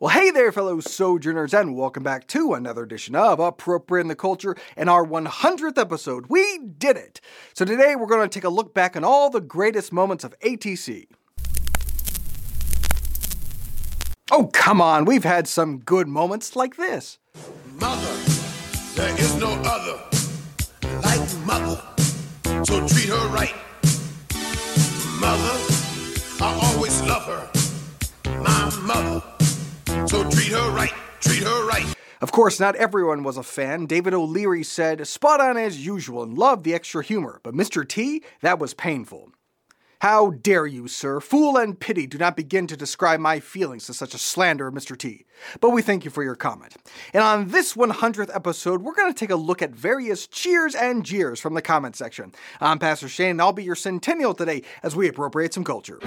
Well, hey there, fellow sojourners, and welcome back to another edition of Appropriating the Culture and our 100th episode. We did it! So today we're going to take a look back on all the greatest moments of ATC. Oh, come on, we've had some good moments like this. Mother, there is no other like mother, so treat her right. Mother, treat her right, treat her right. Of course, not everyone was a fan. David O'Leary said, spot on as usual and loved the extra humor, but Mr. T, that was painful. How dare you, sir? Fool and pity do not begin to describe my feelings to such a slander of Mr. T. But we thank you for your comment. And on this 100th episode, we're going to take a look at various cheers and jeers from the comment section. I'm Pastor Shane, and I'll be your centennial today as we appropriate some culture.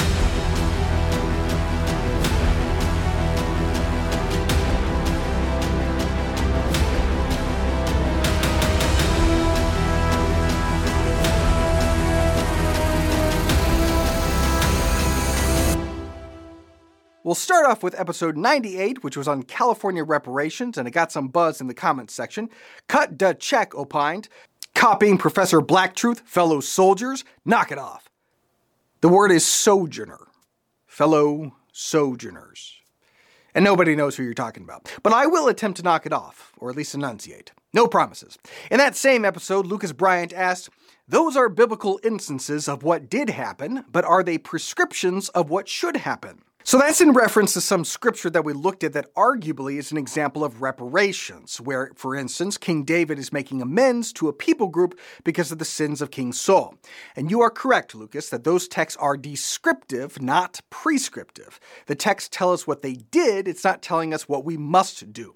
We'll start off with episode 98, which was on California reparations, and it got some buzz in the comments section. Cut da check opined. Copying Professor Blacktruth, fellow soldiers, knock it off. The word is sojourner. Fellow sojourners. And nobody knows who you're talking about. But I will attempt to knock it off, or at least enunciate. No promises. In that same episode, Lucas Bryant asked, Those are biblical instances of what did happen, but are they prescriptions of what should happen? So that's in reference to some scripture that we looked at that arguably is an example of reparations, where, for instance, King David is making amends to a people group because of the sins of King Saul. And you are correct, Lucas, that those texts are descriptive, not prescriptive. The texts tell us what they did, it's not telling us what we must do.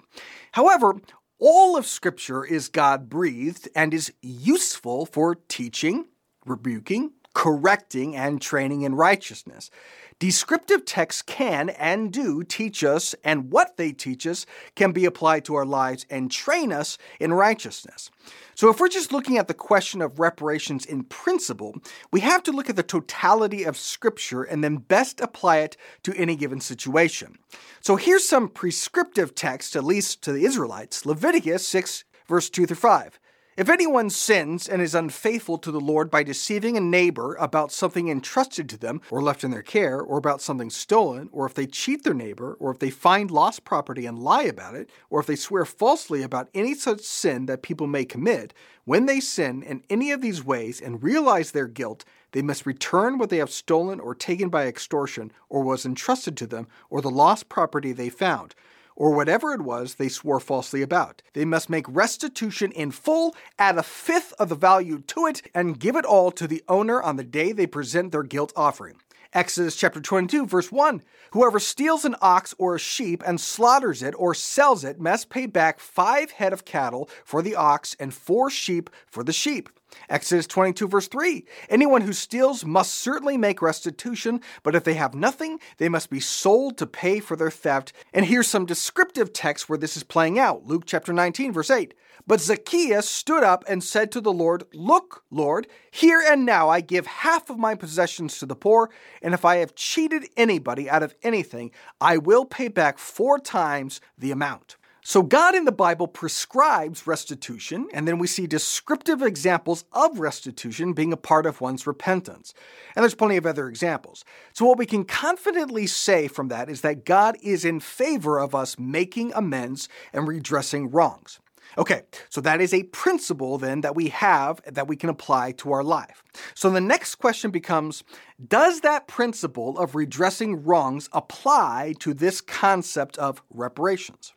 However, all of Scripture is God breathed and is useful for teaching, rebuking, correcting, and training in righteousness. Descriptive texts can and do teach us, and what they teach us can be applied to our lives and train us in righteousness. So, if we're just looking at the question of reparations in principle, we have to look at the totality of Scripture and then best apply it to any given situation. So, here's some prescriptive text, at least to the Israelites Leviticus 6, verse 2 through 5. If anyone sins and is unfaithful to the Lord by deceiving a neighbor about something entrusted to them or left in their care, or about something stolen, or if they cheat their neighbor, or if they find lost property and lie about it, or if they swear falsely about any such sin that people may commit, when they sin in any of these ways and realize their guilt, they must return what they have stolen or taken by extortion, or was entrusted to them, or the lost property they found or whatever it was they swore falsely about. They must make restitution in full, add a fifth of the value to it, and give it all to the owner on the day they present their guilt offering. Exodus chapter 22, verse 1 Whoever steals an ox or a sheep and slaughters it or sells it must pay back five head of cattle for the ox and four sheep for the sheep. Exodus 22, verse 3 Anyone who steals must certainly make restitution, but if they have nothing, they must be sold to pay for their theft. And here's some descriptive text where this is playing out Luke chapter 19, verse 8. But Zacchaeus stood up and said to the Lord, Look, Lord, here and now I give half of my possessions to the poor, and if I have cheated anybody out of anything, I will pay back four times the amount. So, God in the Bible prescribes restitution, and then we see descriptive examples of restitution being a part of one's repentance. And there's plenty of other examples. So, what we can confidently say from that is that God is in favor of us making amends and redressing wrongs. Okay, so that is a principle then that we have that we can apply to our life. So the next question becomes Does that principle of redressing wrongs apply to this concept of reparations?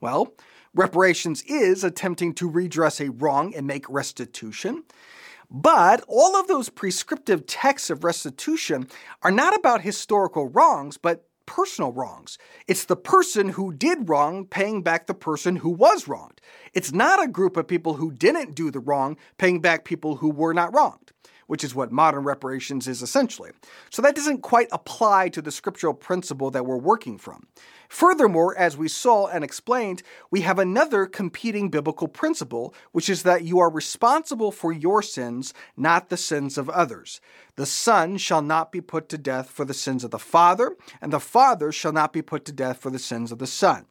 Well, reparations is attempting to redress a wrong and make restitution. But all of those prescriptive texts of restitution are not about historical wrongs, but personal wrongs. It's the person who did wrong paying back the person who was wronged. It's not a group of people who didn't do the wrong paying back people who were not wronged. Which is what modern reparations is essentially. So that doesn't quite apply to the scriptural principle that we're working from. Furthermore, as we saw and explained, we have another competing biblical principle, which is that you are responsible for your sins, not the sins of others. The Son shall not be put to death for the sins of the Father, and the Father shall not be put to death for the sins of the Son.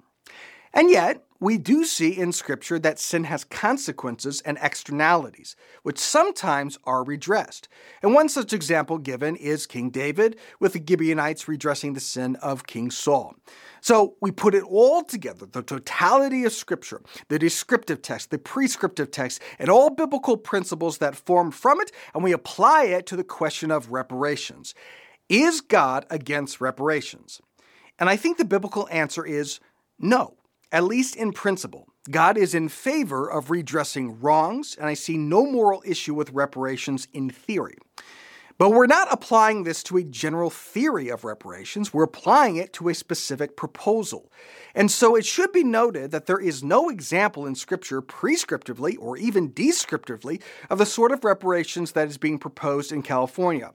And yet, we do see in Scripture that sin has consequences and externalities, which sometimes are redressed. And one such example given is King David, with the Gibeonites redressing the sin of King Saul. So we put it all together the totality of Scripture, the descriptive text, the prescriptive text, and all biblical principles that form from it, and we apply it to the question of reparations. Is God against reparations? And I think the biblical answer is no at least in principle. God is in favor of redressing wrongs, and I see no moral issue with reparations in theory. But we're not applying this to a general theory of reparations, we're applying it to a specific proposal. And so it should be noted that there is no example in Scripture prescriptively or even descriptively of the sort of reparations that is being proposed in California.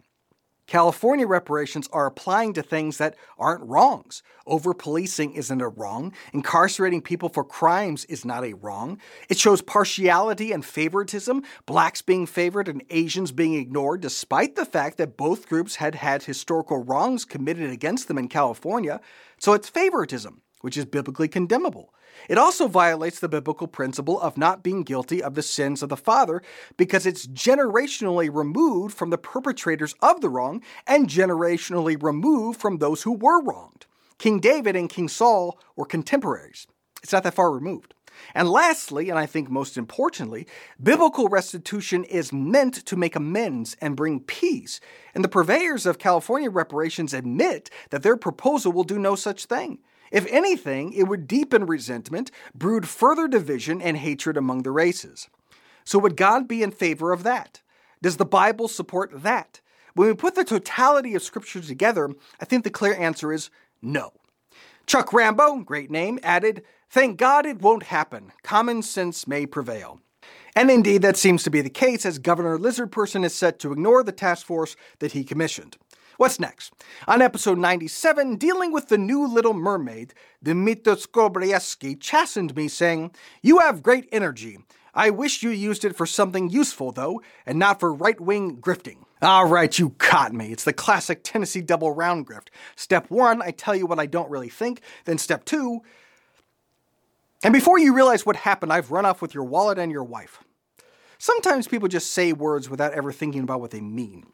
California reparations are applying to things that aren't wrongs. Over policing isn't a wrong. Incarcerating people for crimes is not a wrong. It shows partiality and favoritism, blacks being favored and Asians being ignored, despite the fact that both groups had had historical wrongs committed against them in California. So it's favoritism, which is biblically condemnable. It also violates the biblical principle of not being guilty of the sins of the father because it's generationally removed from the perpetrators of the wrong and generationally removed from those who were wronged. King David and King Saul were contemporaries. It's not that far removed. And lastly, and I think most importantly, biblical restitution is meant to make amends and bring peace. And the purveyors of California reparations admit that their proposal will do no such thing. If anything, it would deepen resentment, brood further division and hatred among the races. So, would God be in favor of that? Does the Bible support that? When we put the totality of Scripture together, I think the clear answer is no. Chuck Rambo, great name, added, Thank God it won't happen. Common sense may prevail. And indeed, that seems to be the case as Governor Lizardperson is set to ignore the task force that he commissioned. What's next? On episode 97, dealing with the new Little Mermaid, Dmitry Skobrieski chastened me, saying, You have great energy. I wish you used it for something useful, though, and not for right wing grifting. All right, you caught me. It's the classic Tennessee double round grift. Step one, I tell you what I don't really think. Then step two, and before you realize what happened, I've run off with your wallet and your wife. Sometimes people just say words without ever thinking about what they mean.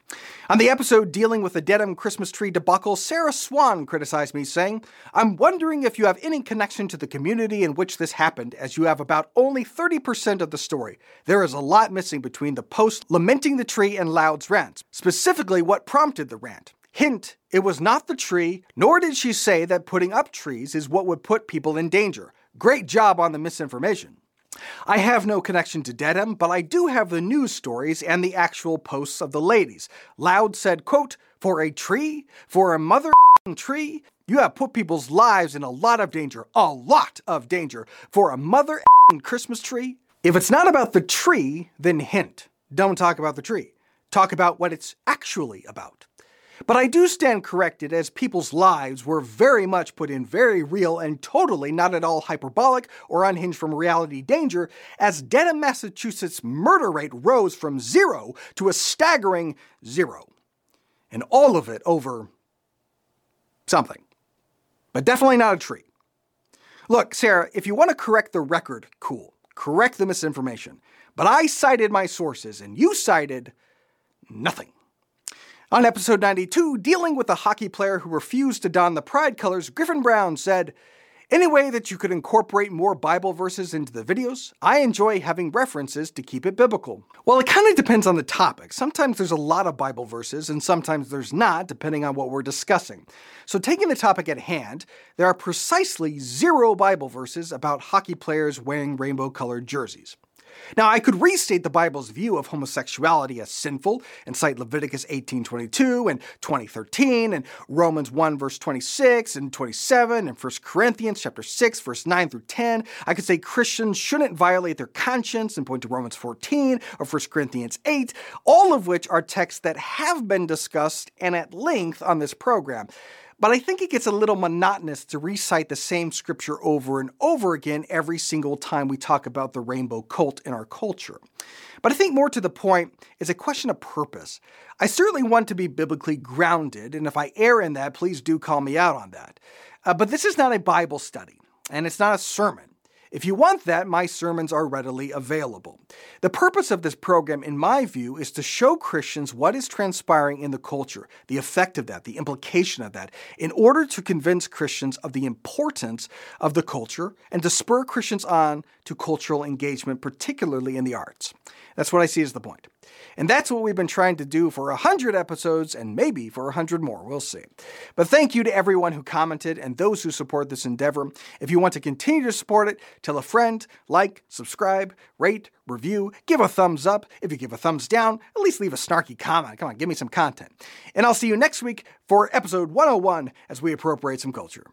On the episode dealing with the Dedham Christmas tree debacle, Sarah Swan criticized me, saying, I'm wondering if you have any connection to the community in which this happened, as you have about only 30% of the story. There is a lot missing between the post lamenting the tree and Loud's rant, specifically what prompted the rant. Hint, it was not the tree, nor did she say that putting up trees is what would put people in danger. Great job on the misinformation. I have no connection to Dedham, but I do have the news stories and the actual posts of the ladies. Loud said, quote, for a tree, for a mother tree, you have put people's lives in a lot of danger, a lot of danger, for a mother Christmas tree. If it's not about the tree, then hint, don't talk about the tree. Talk about what it's actually about. But I do stand corrected as people's lives were very much put in very real and totally not at all hyperbolic or unhinged from reality danger as Dedham, Massachusetts murder rate rose from zero to a staggering zero. And all of it over something. But definitely not a tree. Look, Sarah, if you want to correct the record, cool. Correct the misinformation. But I cited my sources and you cited nothing. On episode 92, dealing with a hockey player who refused to don the pride colors, Griffin Brown said, Any way that you could incorporate more Bible verses into the videos? I enjoy having references to keep it biblical. Well, it kind of depends on the topic. Sometimes there's a lot of Bible verses, and sometimes there's not, depending on what we're discussing. So, taking the topic at hand, there are precisely zero Bible verses about hockey players wearing rainbow colored jerseys. Now, I could restate the Bible's view of homosexuality as sinful and cite Leviticus 18:22 and 2013 and Romans 1 verse 26 and 27 and 1 Corinthians chapter 6 verse 9 through 10. I could say Christians shouldn't violate their conscience and point to Romans 14 or 1 Corinthians 8, all of which are texts that have been discussed and at length on this program. But I think it gets a little monotonous to recite the same scripture over and over again every single time we talk about the rainbow cult in our culture. But I think more to the point is a question of purpose. I certainly want to be biblically grounded, and if I err in that, please do call me out on that. Uh, but this is not a Bible study, and it's not a sermon. If you want that, my sermons are readily available. The purpose of this program, in my view, is to show Christians what is transpiring in the culture, the effect of that, the implication of that, in order to convince Christians of the importance of the culture and to spur Christians on to cultural engagement, particularly in the arts. That's what I see as the point. And that's what we've been trying to do for 100 episodes and maybe for 100 more. We'll see. But thank you to everyone who commented and those who support this endeavor. If you want to continue to support it, tell a friend, like, subscribe, rate, review, give a thumbs up. If you give a thumbs down, at least leave a snarky comment. Come on, give me some content. And I'll see you next week for episode 101 as we appropriate some culture.